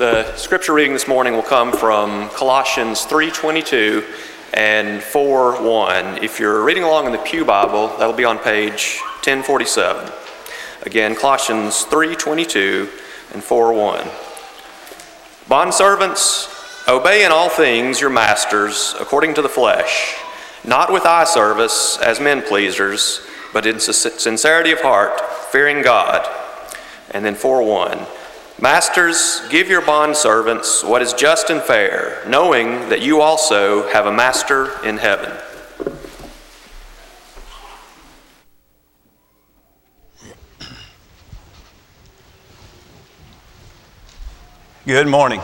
The scripture reading this morning will come from Colossians 3:22 and 4:1. If you're reading along in the Pew Bible, that'll be on page 1047. Again, Colossians 3:22 and 4:1. Bondservants, obey in all things your masters according to the flesh, not with eye service as men pleasers, but in sincerity of heart, fearing God. And then 4:1. Masters, give your bondservants what is just and fair, knowing that you also have a master in heaven. Good morning.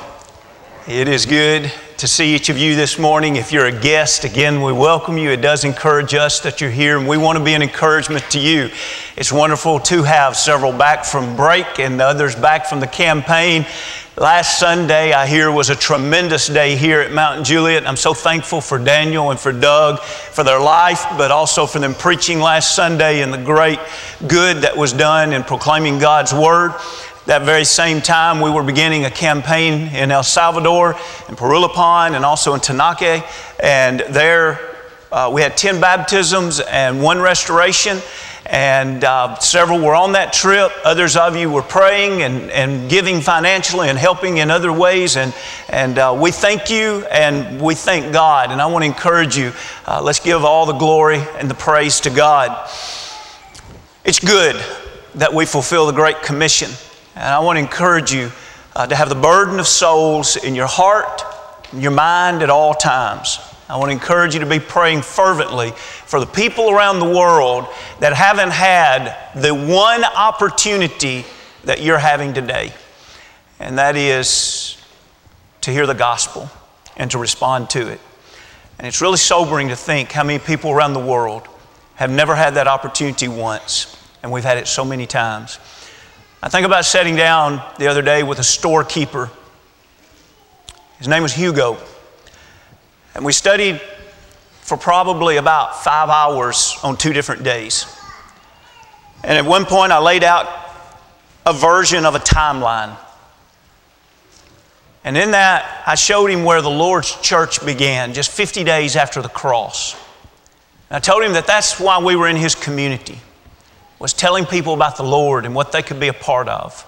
It is good to see each of you this morning. If you're a guest, again, we welcome you. It does encourage us that you're here, and we want to be an encouragement to you. It's wonderful to have several back from break and the others back from the campaign. Last Sunday, I hear, was a tremendous day here at Mount Juliet. I'm so thankful for Daniel and for Doug for their life, but also for them preaching last Sunday and the great good that was done in proclaiming God's Word. That very same time, we were beginning a campaign in El Salvador, in Perulapán, and also in Tanaque. And there, uh, we had 10 baptisms and one restoration. And uh, several were on that trip. Others of you were praying and, and giving financially and helping in other ways. And, and uh, we thank you and we thank God. And I want to encourage you uh, let's give all the glory and the praise to God. It's good that we fulfill the Great Commission. And I want to encourage you uh, to have the burden of souls in your heart, in your mind at all times. I want to encourage you to be praying fervently for the people around the world that haven't had the one opportunity that you're having today, and that is to hear the gospel and to respond to it. And it's really sobering to think how many people around the world have never had that opportunity once, and we've had it so many times. I think about sitting down the other day with a storekeeper. His name was Hugo. And we studied for probably about five hours on two different days. And at one point, I laid out a version of a timeline. And in that, I showed him where the Lord's church began, just 50 days after the cross. And I told him that that's why we were in his community was telling people about the Lord and what they could be a part of.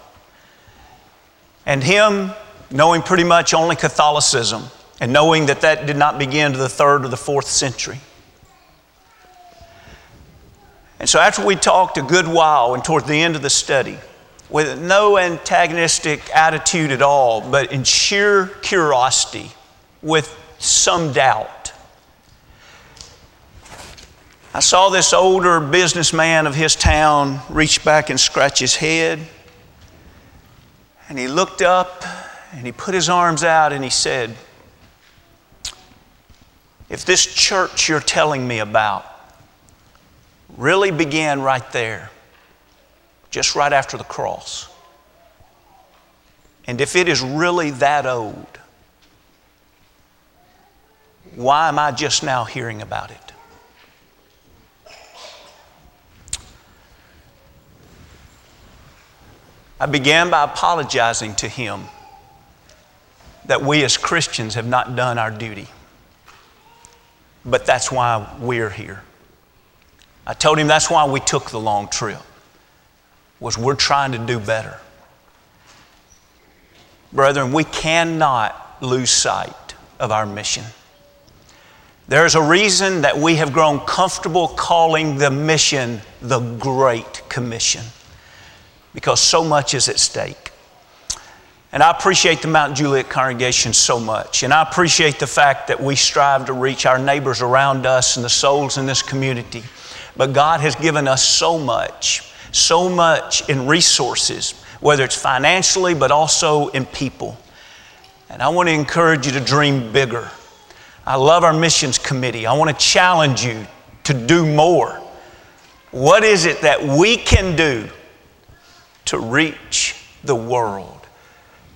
And him knowing pretty much only Catholicism and knowing that that did not begin to the third or the fourth century. And so after we talked a good while and toward the end of the study, with no antagonistic attitude at all, but in sheer curiosity, with some doubt, I saw this older businessman of his town reach back and scratch his head. And he looked up and he put his arms out and he said, If this church you're telling me about really began right there, just right after the cross, and if it is really that old, why am I just now hearing about it? I began by apologizing to him that we as Christians have not done our duty. But that's why we're here. I told him that's why we took the long trip. Was we're trying to do better. Brethren, we cannot lose sight of our mission. There's a reason that we have grown comfortable calling the mission the Great Commission because so much is at stake. And I appreciate the Mount Juliet congregation so much. And I appreciate the fact that we strive to reach our neighbors around us and the souls in this community. But God has given us so much, so much in resources, whether it's financially, but also in people. And I want to encourage you to dream bigger. I love our missions committee. I want to challenge you to do more. What is it that we can do to reach the world.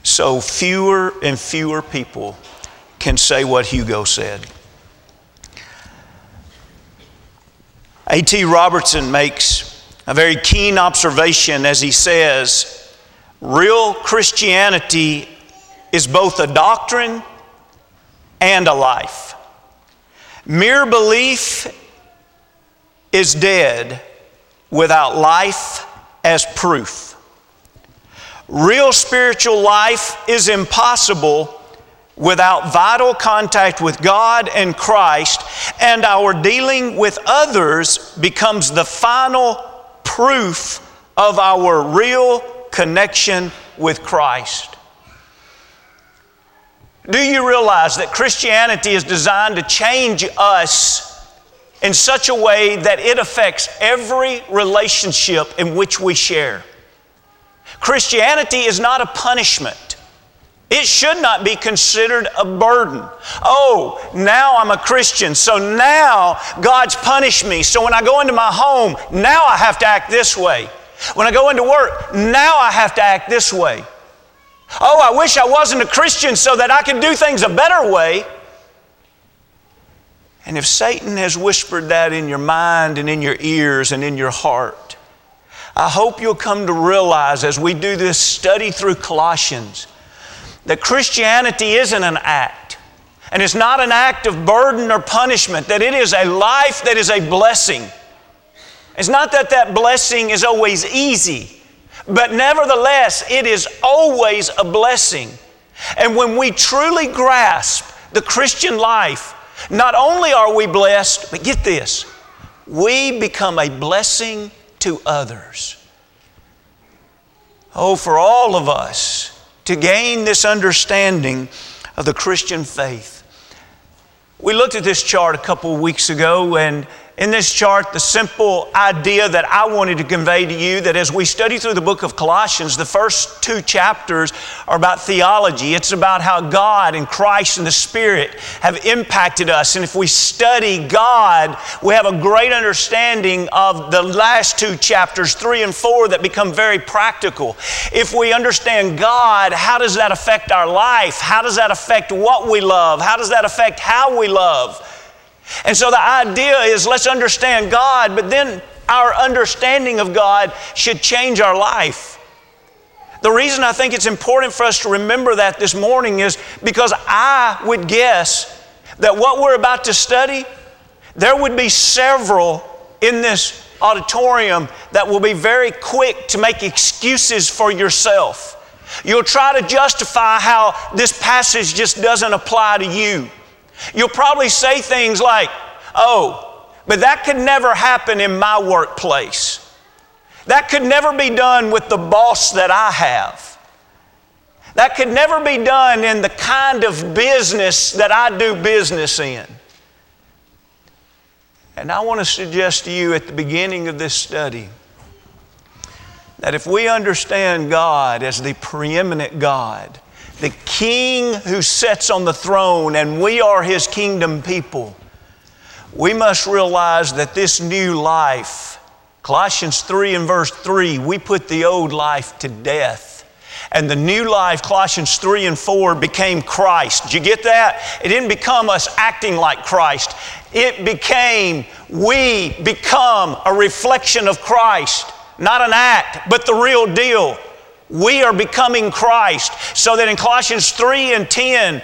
So fewer and fewer people can say what Hugo said. A.T. Robertson makes a very keen observation as he says real Christianity is both a doctrine and a life. Mere belief is dead without life as proof. Real spiritual life is impossible without vital contact with God and Christ, and our dealing with others becomes the final proof of our real connection with Christ. Do you realize that Christianity is designed to change us in such a way that it affects every relationship in which we share? Christianity is not a punishment. It should not be considered a burden. Oh, now I'm a Christian, so now God's punished me. So when I go into my home, now I have to act this way. When I go into work, now I have to act this way. Oh, I wish I wasn't a Christian so that I could do things a better way. And if Satan has whispered that in your mind and in your ears and in your heart, I hope you'll come to realize as we do this study through Colossians that Christianity isn't an act. And it's not an act of burden or punishment, that it is a life that is a blessing. It's not that that blessing is always easy, but nevertheless, it is always a blessing. And when we truly grasp the Christian life, not only are we blessed, but get this, we become a blessing to others. Oh, for all of us to gain this understanding of the Christian faith. We looked at this chart a couple of weeks ago, and in this chart, the simple idea that I wanted to convey to you that as we study through the book of Colossians, the first two chapters are about theology. It's about how God and Christ and the Spirit have impacted us. And if we study God, we have a great understanding of the last two chapters, three and four, that become very practical. If we understand God, how does that affect our life? How does that affect what we love? How does that affect how we love? And so the idea is let's understand God, but then our understanding of God should change our life. The reason I think it's important for us to remember that this morning is because I would guess that what we're about to study, there would be several in this auditorium that will be very quick to make excuses for yourself. You'll try to justify how this passage just doesn't apply to you. You'll probably say things like, oh, but that could never happen in my workplace. That could never be done with the boss that I have. That could never be done in the kind of business that I do business in. And I want to suggest to you at the beginning of this study that if we understand God as the preeminent God, the king who sits on the throne, and we are his kingdom people, we must realize that this new life, Colossians 3 and verse 3, we put the old life to death. And the new life, Colossians 3 and 4, became Christ. Did you get that? It didn't become us acting like Christ. It became, we become a reflection of Christ. Not an act, but the real deal. We are becoming Christ. So that in Colossians 3 and 10,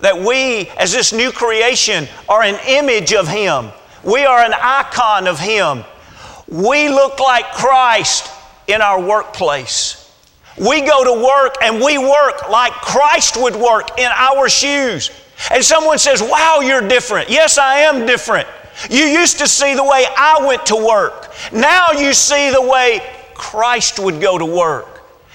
that we, as this new creation, are an image of Him. We are an icon of Him. We look like Christ in our workplace. We go to work and we work like Christ would work in our shoes. And someone says, Wow, you're different. Yes, I am different. You used to see the way I went to work. Now you see the way Christ would go to work.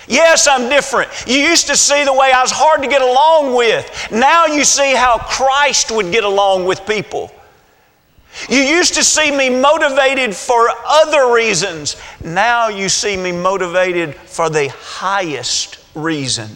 Yes, I'm different. You used to see the way I was hard to get along with. Now you see how Christ would get along with people. You used to see me motivated for other reasons. Now you see me motivated for the highest reason.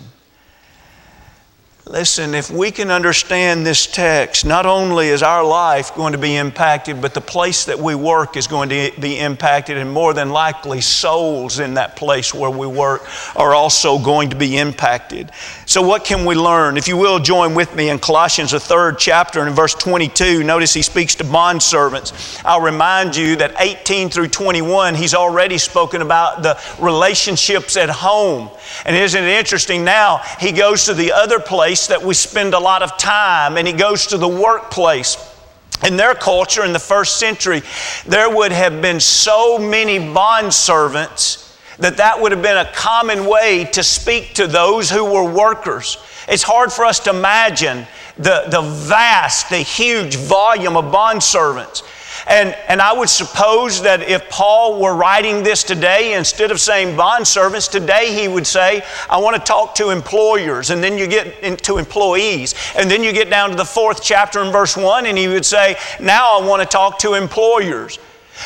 Listen, if we can understand this text, not only is our life going to be impacted, but the place that we work is going to be impacted, and more than likely, souls in that place where we work are also going to be impacted. So, what can we learn? If you will, join with me in Colossians, the third chapter, and in verse 22. Notice he speaks to bondservants. I'll remind you that 18 through 21, he's already spoken about the relationships at home. And isn't it interesting now? He goes to the other place place that we spend a lot of time, and he goes to the workplace. In their culture in the first century, there would have been so many bond servants that that would have been a common way to speak to those who were workers. It's hard for us to imagine the, the vast, the huge volume of bond servants. And, and I would suppose that if Paul were writing this today, instead of saying bond servants, today he would say, I want to talk to employers. And then you get into employees. And then you get down to the fourth chapter in verse 1, and he would say, Now I want to talk to employers.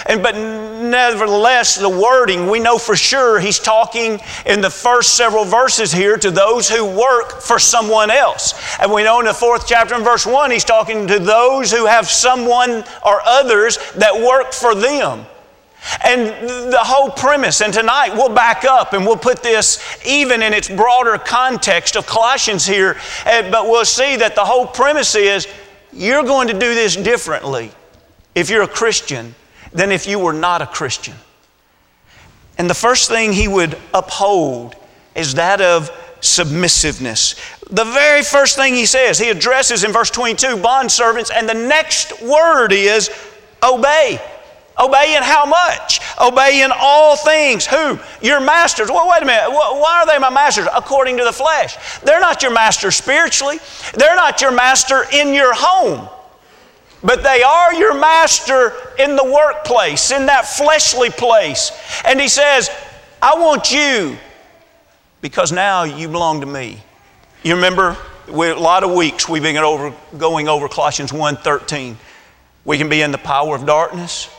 And, but nevertheless, the wording, we know for sure he's talking in the first several verses here to those who work for someone else. And we know in the fourth chapter in verse 1, he's talking to those who have someone or others that work for them. And the whole premise, and tonight we'll back up and we'll put this even in its broader context of Colossians here, eh, but we'll see that the whole premise is you're going to do this differently if you're a Christian than if you were not a Christian. And the first thing he would uphold is that of submissiveness. The very first thing he says, he addresses in verse 22 bond servants, and the next word is obey. Obey in how much? Obey in all things. Who? Your masters. Well, wait a minute. Why are they my masters? According to the flesh. They're not your master spiritually, they're not your master in your home but they are your master in the workplace, in that fleshly place. And he says, I want you because now you belong to me. You remember, we, a lot of weeks we've been over, going over Colossians 1.13. We can be in the power of darkness,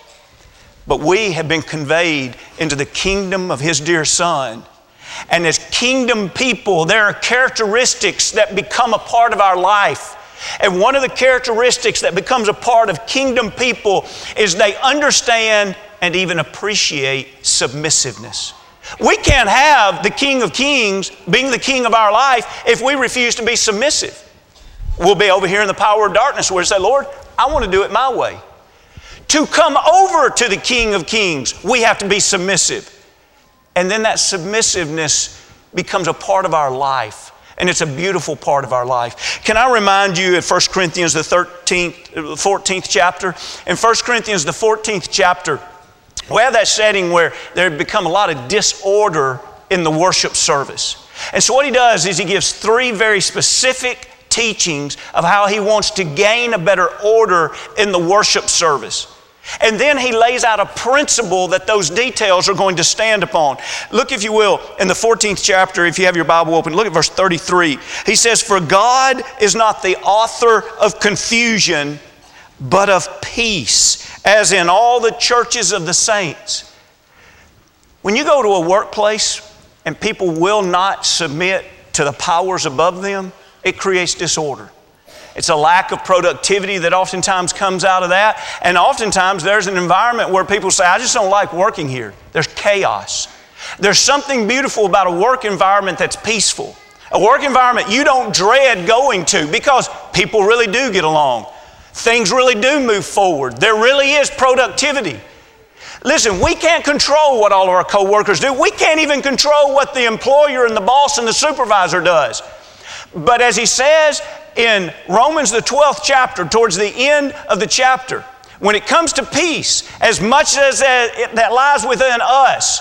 but we have been conveyed into the kingdom of His dear Son. And as kingdom people, there are characteristics that become a part of our life and one of the characteristics that becomes a part of kingdom people is they understand and even appreciate submissiveness. We can't have the King of Kings being the King of our life if we refuse to be submissive. We'll be over here in the power of darkness where we say, Lord, I want to do it my way. To come over to the King of Kings, we have to be submissive. And then that submissiveness becomes a part of our life and it's a beautiful part of our life. Can I remind you in 1 Corinthians, the 13th, 14th chapter? In 1 Corinthians, the 14th chapter, we have that setting where there had become a lot of disorder in the worship service. And so, what he does is he gives three very specific teachings of how he wants to gain a better order in the worship service. And then he lays out a principle that those details are going to stand upon. Look, if you will, in the 14th chapter, if you have your Bible open, look at verse 33. He says, For God is not the author of confusion, but of peace, as in all the churches of the saints. When you go to a workplace and people will not submit to the powers above them, it creates disorder. It's a lack of productivity that oftentimes comes out of that. And oftentimes there's an environment where people say, I just don't like working here. There's chaos. There's something beautiful about a work environment that's peaceful. A work environment you don't dread going to because people really do get along. Things really do move forward. There really is productivity. Listen, we can't control what all of our coworkers do. We can't even control what the employer and the boss and the supervisor does. But as he says, in Romans, the 12th chapter, towards the end of the chapter, when it comes to peace, as much as that, lies within us,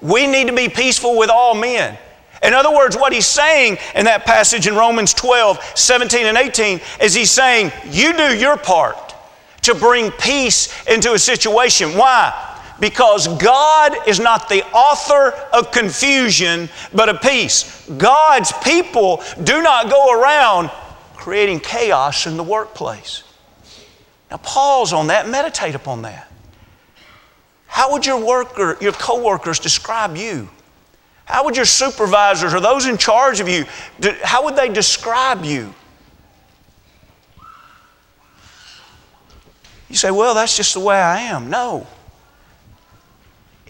we need to be peaceful with all men. In other words, what he's saying in that passage in Romans 12, 17, and 18 is he's saying, You do your part to bring peace into a situation. Why? Because God is not the author of confusion, but of peace. God's people do not go around creating chaos in the workplace. Now, pause on that, meditate upon that. How would your worker, your coworkers describe you? How would your supervisors or those in charge of you, how would they describe you? You say, well, that's just the way I am. No.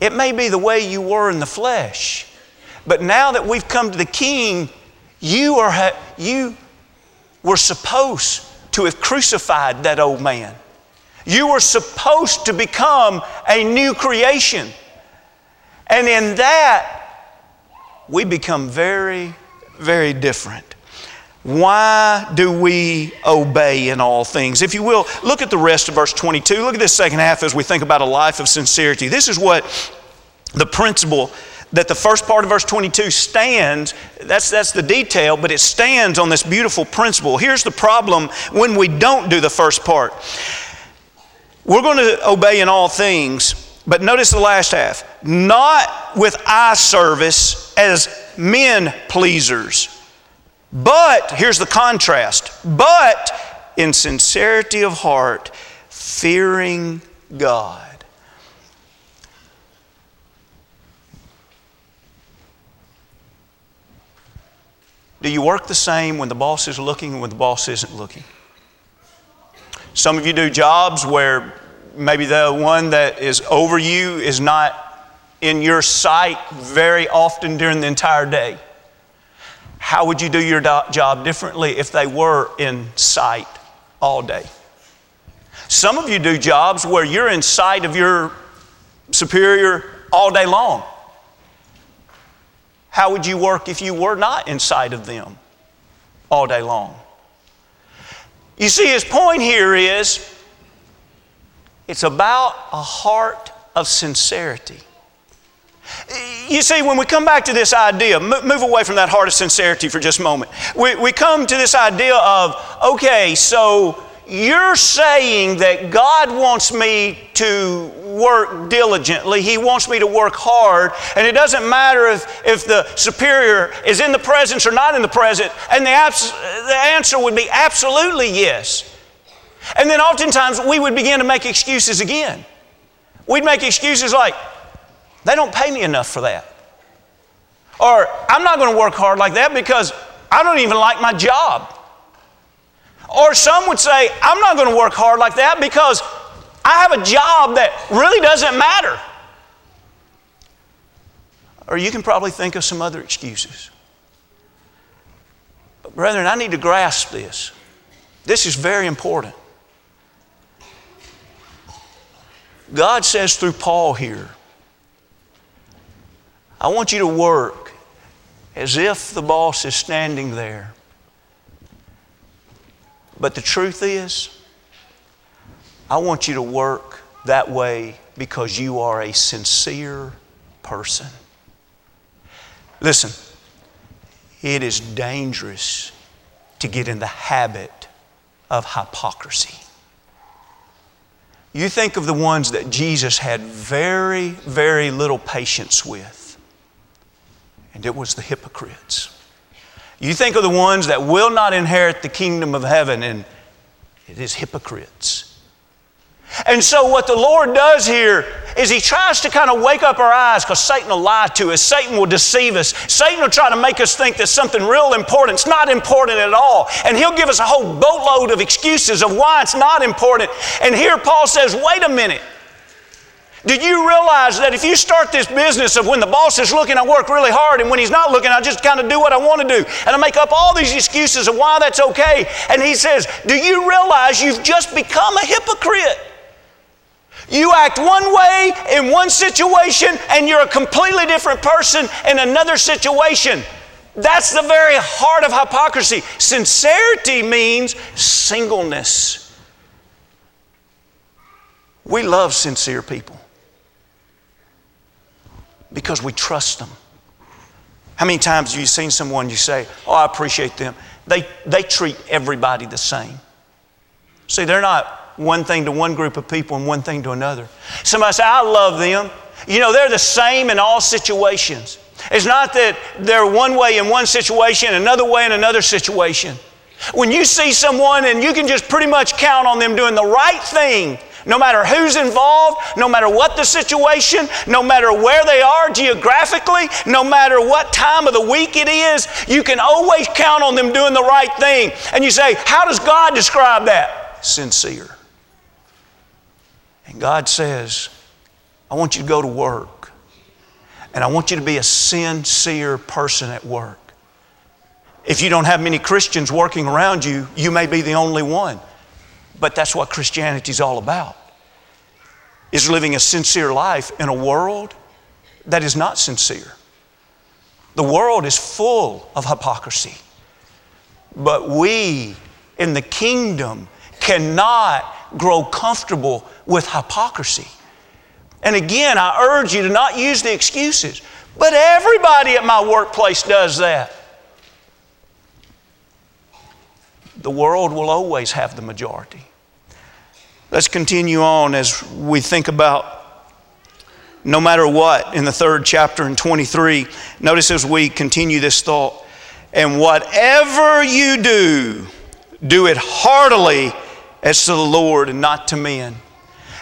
It may be the way you were in the flesh, but now that we've come to the King, you, are, you were supposed to have crucified that old man. You were supposed to become a new creation. And in that, we become very, very different. Why do we obey in all things? If you will, look at the rest of verse 22. Look at this second half as we think about a life of sincerity. This is what the principle that the first part of verse 22 stands, that's, that's the detail, but it stands on this beautiful principle. Here's the problem when we don't do the first part. We're going to obey in all things, but notice the last half. Not with eye service as men pleasers, but, here's the contrast, but in sincerity of heart, fearing God. Do you work the same when the boss is looking and when the boss isn't looking? Some of you do jobs where maybe the one that is over you is not in your sight very often during the entire day. How would you do your do- job differently if they were in sight all day? Some of you do jobs where you're in sight of your superior all day long. How would you work if you were not inside of them all day long? You see, his point here is it's about a heart of sincerity. You see, when we come back to this idea, move away from that heart of sincerity for just a moment. We, we come to this idea of, okay, so you're saying that God wants me to work diligently. He wants me to work hard. And it doesn't matter if, if the superior is in the presence or not in the presence. And the, abs- the answer would be absolutely yes. And then oftentimes we would begin to make excuses again. We'd make excuses like, they don't pay me enough for that. Or I'm not going to work hard like that because I don't even like my job. Or some would say, I'm not going to work hard like that because I have a job that really doesn't matter. Or you can probably think of some other excuses. But, brethren, I need to grasp this. This is very important. God says through Paul here, I want you to work as if the boss is standing there. But the truth is, I want you to work that way because you are a sincere person. Listen, it is dangerous to get in the habit of hypocrisy. You think of the ones that Jesus had very, very little patience with and it was the hypocrites. You think of the ones that will not inherit the kingdom of heaven, and it is hypocrites. And so, what the Lord does here is He tries to kind of wake up our eyes because Satan will lie to us. Satan will deceive us. Satan will try to make us think that something real important. It's not important at all. And he'll give us a whole boatload of excuses of why it's not important. And here Paul says, wait a minute. Do you realize that if you start this business of when the boss is looking, I work really hard, and when he's not looking, I just kind of do what I want to do, and I make up all these excuses of why that's okay? And he says, Do you realize you've just become a hypocrite? You act one way in one situation, and you're a completely different person in another situation. That's the very heart of hypocrisy. Sincerity means singleness. We love sincere people because we trust them. How many times have you seen someone you say, Oh, I appreciate them? They, they treat everybody the same. See, they're not one thing to one group of people and one thing to another. Somebody say, I love them. You know, they're the same in all situations. It's not that they're one way in one situation, another way in another situation. When you see someone and you can just pretty much count on them doing the right thing No matter who's involved, no matter what the situation, no matter where they are geographically, no matter what time of the week it is, you can always count on them doing the right thing. And you say, How does God describe that? Sincere. And God says, I want you to go to work. And I want you to be a sincere person at work. If you don't have many Christians working around you, you may be the only one. But that's what Christianity is all about. Is living a sincere life in a world that is not sincere. The world is full of hypocrisy. But we in the kingdom cannot grow comfortable with hypocrisy. And again, I urge you to not use the excuses. But everybody at my workplace does that. The world will always have the majority. Let's continue on as we think about no matter what in the third chapter in 23. Notice as we continue this thought, and whatever you do, do it heartily as to the Lord and not to men.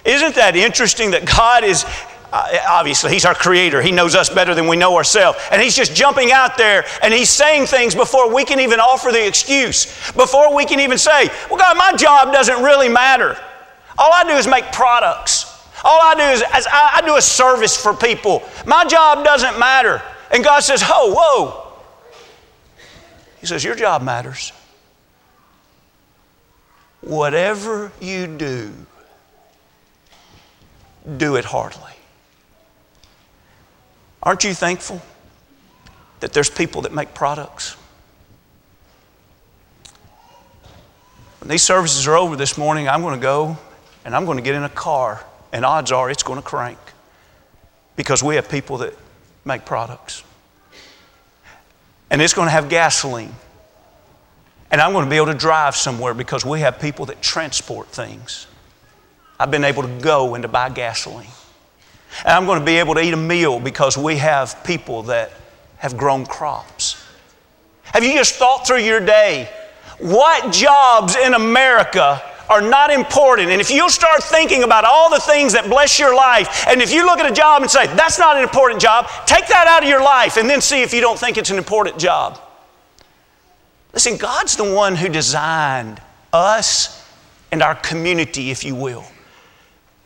Isn't that interesting that God is, uh, obviously, He's our creator. He knows us better than we know ourselves. And He's just jumping out there and He's saying things before we can even offer the excuse, before we can even say, Well, God, my job doesn't really matter. All I do is make products. All I do is I, I do a service for people. My job doesn't matter. And God says, Oh, whoa. He says, Your job matters. Whatever you do, do it heartily. Aren't you thankful that there's people that make products? When these services are over this morning, I'm going to go and I'm going to get in a car, and odds are it's going to crank because we have people that make products. And it's going to have gasoline. And I'm going to be able to drive somewhere because we have people that transport things. I've been able to go and to buy gasoline. And I'm going to be able to eat a meal because we have people that have grown crops. Have you just thought through your day what jobs in America are not important. And if you'll start thinking about all the things that bless your life, and if you look at a job and say, that's not an important job, take that out of your life and then see if you don't think it's an important job. Listen, God's the one who designed us and our community, if you will.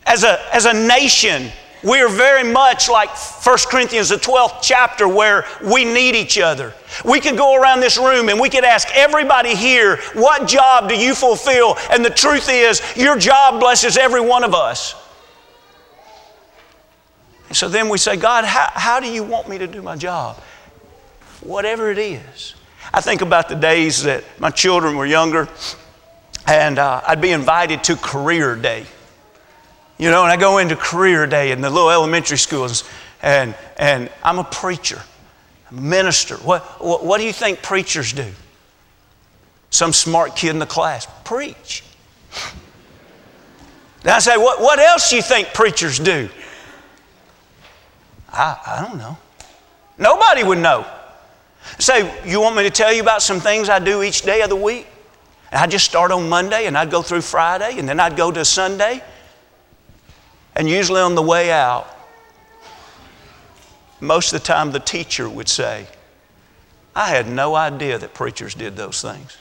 As a, as a nation, we are very much like 1 Corinthians, the 12th chapter, where we need each other. We could go around this room and we could ask everybody here, What job do you fulfill? And the truth is, your job blesses every one of us. And so then we say, God, how, how do you want me to do my job? Whatever it is. I think about the days that my children were younger, and uh, I'd be invited to career day. You know, and I go into career day in the little elementary schools, and, and I'm a preacher, I'm a minister. What, what, what do you think preachers do? Some smart kid in the class, preach. Then I say, what, what else do you think preachers do? I, I don't know. Nobody would know. Say, you want me to tell you about some things I do each day of the week? And I'd just start on Monday and I'd go through Friday and then I'd go to Sunday. And usually on the way out, most of the time the teacher would say, I had no idea that preachers did those things.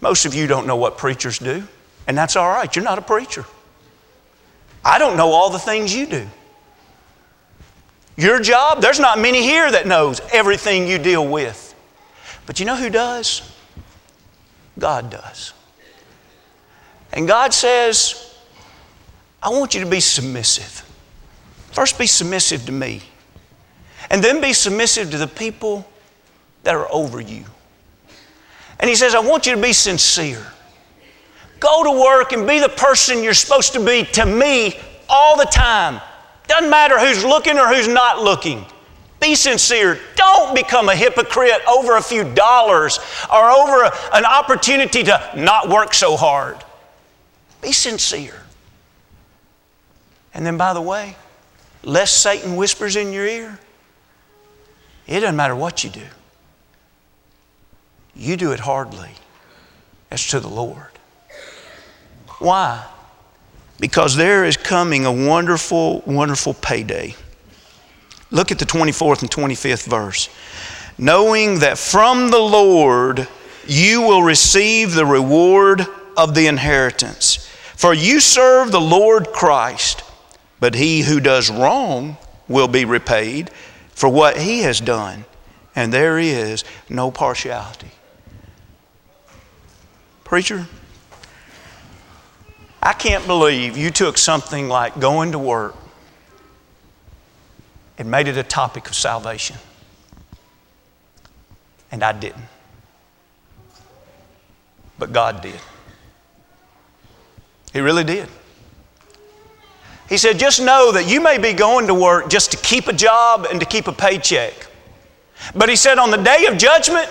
Most of you don't know what preachers do, and that's all right. You're not a preacher. I don't know all the things you do. Your job, there's not many here that knows everything you deal with. But you know who does? God does. And God says, I want you to be submissive. First, be submissive to me, and then be submissive to the people that are over you. And He says, I want you to be sincere. Go to work and be the person you're supposed to be to me all the time. Doesn't matter who's looking or who's not looking. Be sincere. Don't become a hypocrite over a few dollars or over a, an opportunity to not work so hard. Be sincere. And then, by the way, lest Satan whispers in your ear, it doesn't matter what you do. You do it hardly as to the Lord. Why? Because there is coming a wonderful, wonderful payday. Look at the 24th and 25th verse. Knowing that from the Lord you will receive the reward of the inheritance. For you serve the Lord Christ, but he who does wrong will be repaid for what he has done, and there is no partiality. Preacher, I can't believe you took something like going to work and made it a topic of salvation. And I didn't. But God did. He really did. He said, just know that you may be going to work just to keep a job and to keep a paycheck. But he said, on the day of judgment,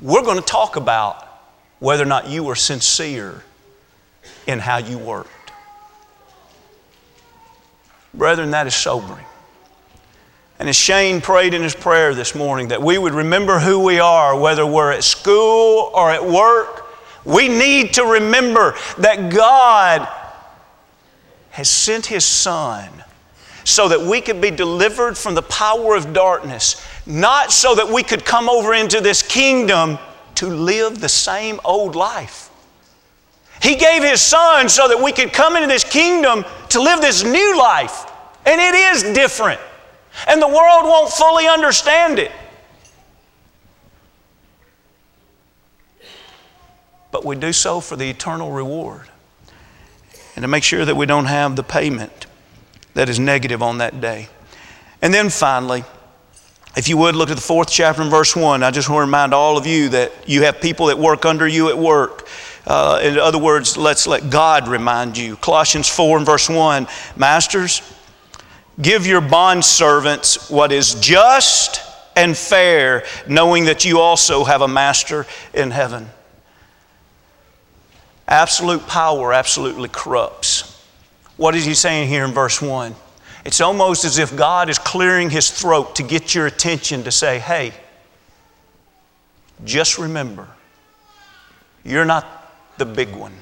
we're going to talk about whether or not you were sincere in how you worked. Brethren, that is sobering. And as Shane prayed in his prayer this morning, that we would remember who we are, whether we're at school or at work. We need to remember that God has sent His Son so that we could be delivered from the power of darkness, not so that we could come over into this kingdom to live the same old life. He gave His Son so that we could come into this kingdom to live this new life. And it is different. And the world won't fully understand it. But we do so for the eternal reward and to make sure that we don't have the payment that is negative on that day. And then finally, if you would look at the fourth chapter and verse 1, I just want to remind all of you that you have people that work under you at work. Uh, in other words, let's let God remind you. Colossians 4 and verse 1 Masters, give your bond servants what is just and fair, knowing that you also have a master in heaven. Absolute power absolutely corrupts. What is he saying here in verse 1? It's almost as if God is clearing his throat to get your attention to say, hey, just remember, you're not the big one.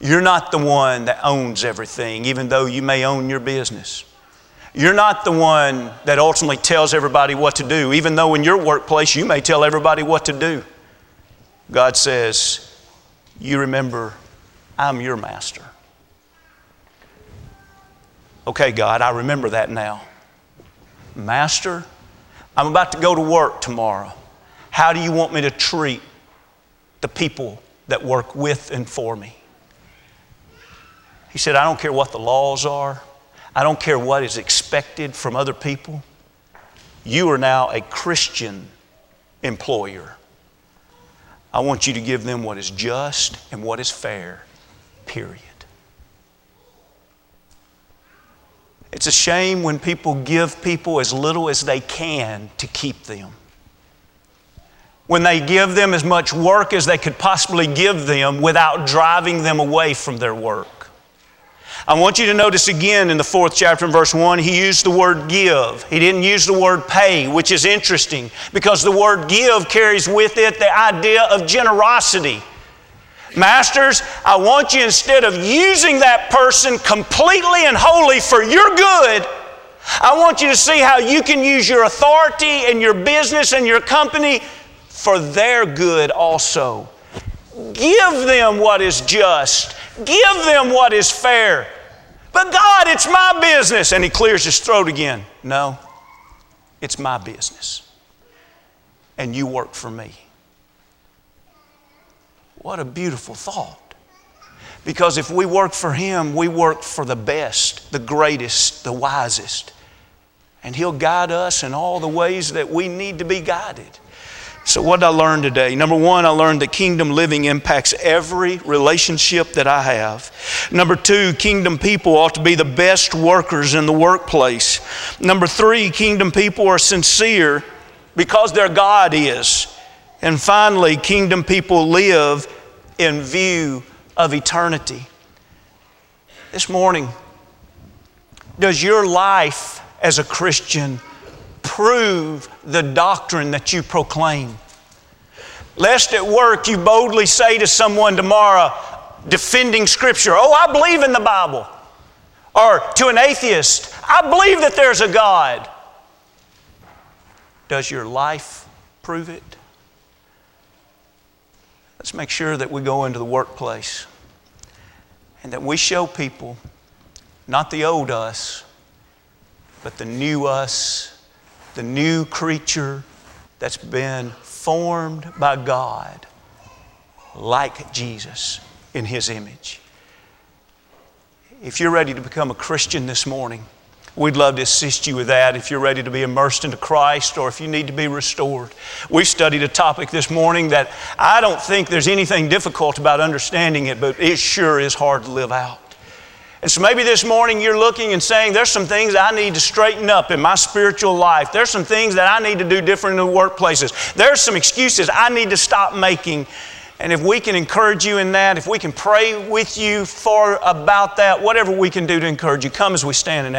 You're not the one that owns everything, even though you may own your business. You're not the one that ultimately tells everybody what to do, even though in your workplace you may tell everybody what to do. God says, You remember, I'm your master. Okay, God, I remember that now. Master, I'm about to go to work tomorrow. How do you want me to treat the people that work with and for me? He said, I don't care what the laws are, I don't care what is expected from other people. You are now a Christian employer. I want you to give them what is just and what is fair, period. It's a shame when people give people as little as they can to keep them. When they give them as much work as they could possibly give them without driving them away from their work. I want you to notice again in the fourth chapter in verse 1, he used the word give. He didn't use the word pay, which is interesting because the word give carries with it the idea of generosity. Masters, I want you instead of using that person completely and wholly for your good, I want you to see how you can use your authority and your business and your company for their good also. Give them what is just, give them what is fair. But God, it's my business. And he clears his throat again. No, it's my business. And you work for me. What a beautiful thought. Because if we work for Him, we work for the best, the greatest, the wisest. And He'll guide us in all the ways that we need to be guided. So, what did I learn today? Number one, I learned that kingdom living impacts every relationship that I have. Number two, kingdom people ought to be the best workers in the workplace. Number three, kingdom people are sincere because their God is. And finally, kingdom people live in view of eternity. This morning, does your life as a Christian prove the doctrine that you proclaim? Lest at work you boldly say to someone tomorrow, defending Scripture. Oh, I believe in the Bible. Or to an atheist, I believe that there's a God. Does your life prove it? Let's make sure that we go into the workplace and that we show people not the old us, but the new us, the new creature that's been formed by God like Jesus in His image. If you're ready to become a Christian this morning, We'd love to assist you with that if you're ready to be immersed into Christ or if you need to be restored. We studied a topic this morning that I don't think there's anything difficult about understanding it, but it sure is hard to live out. And so maybe this morning you're looking and saying, There's some things I need to straighten up in my spiritual life. There's some things that I need to do different in the workplaces. There's some excuses I need to stop making. And if we can encourage you in that, if we can pray with you for about that, whatever we can do to encourage you, come as we stand and as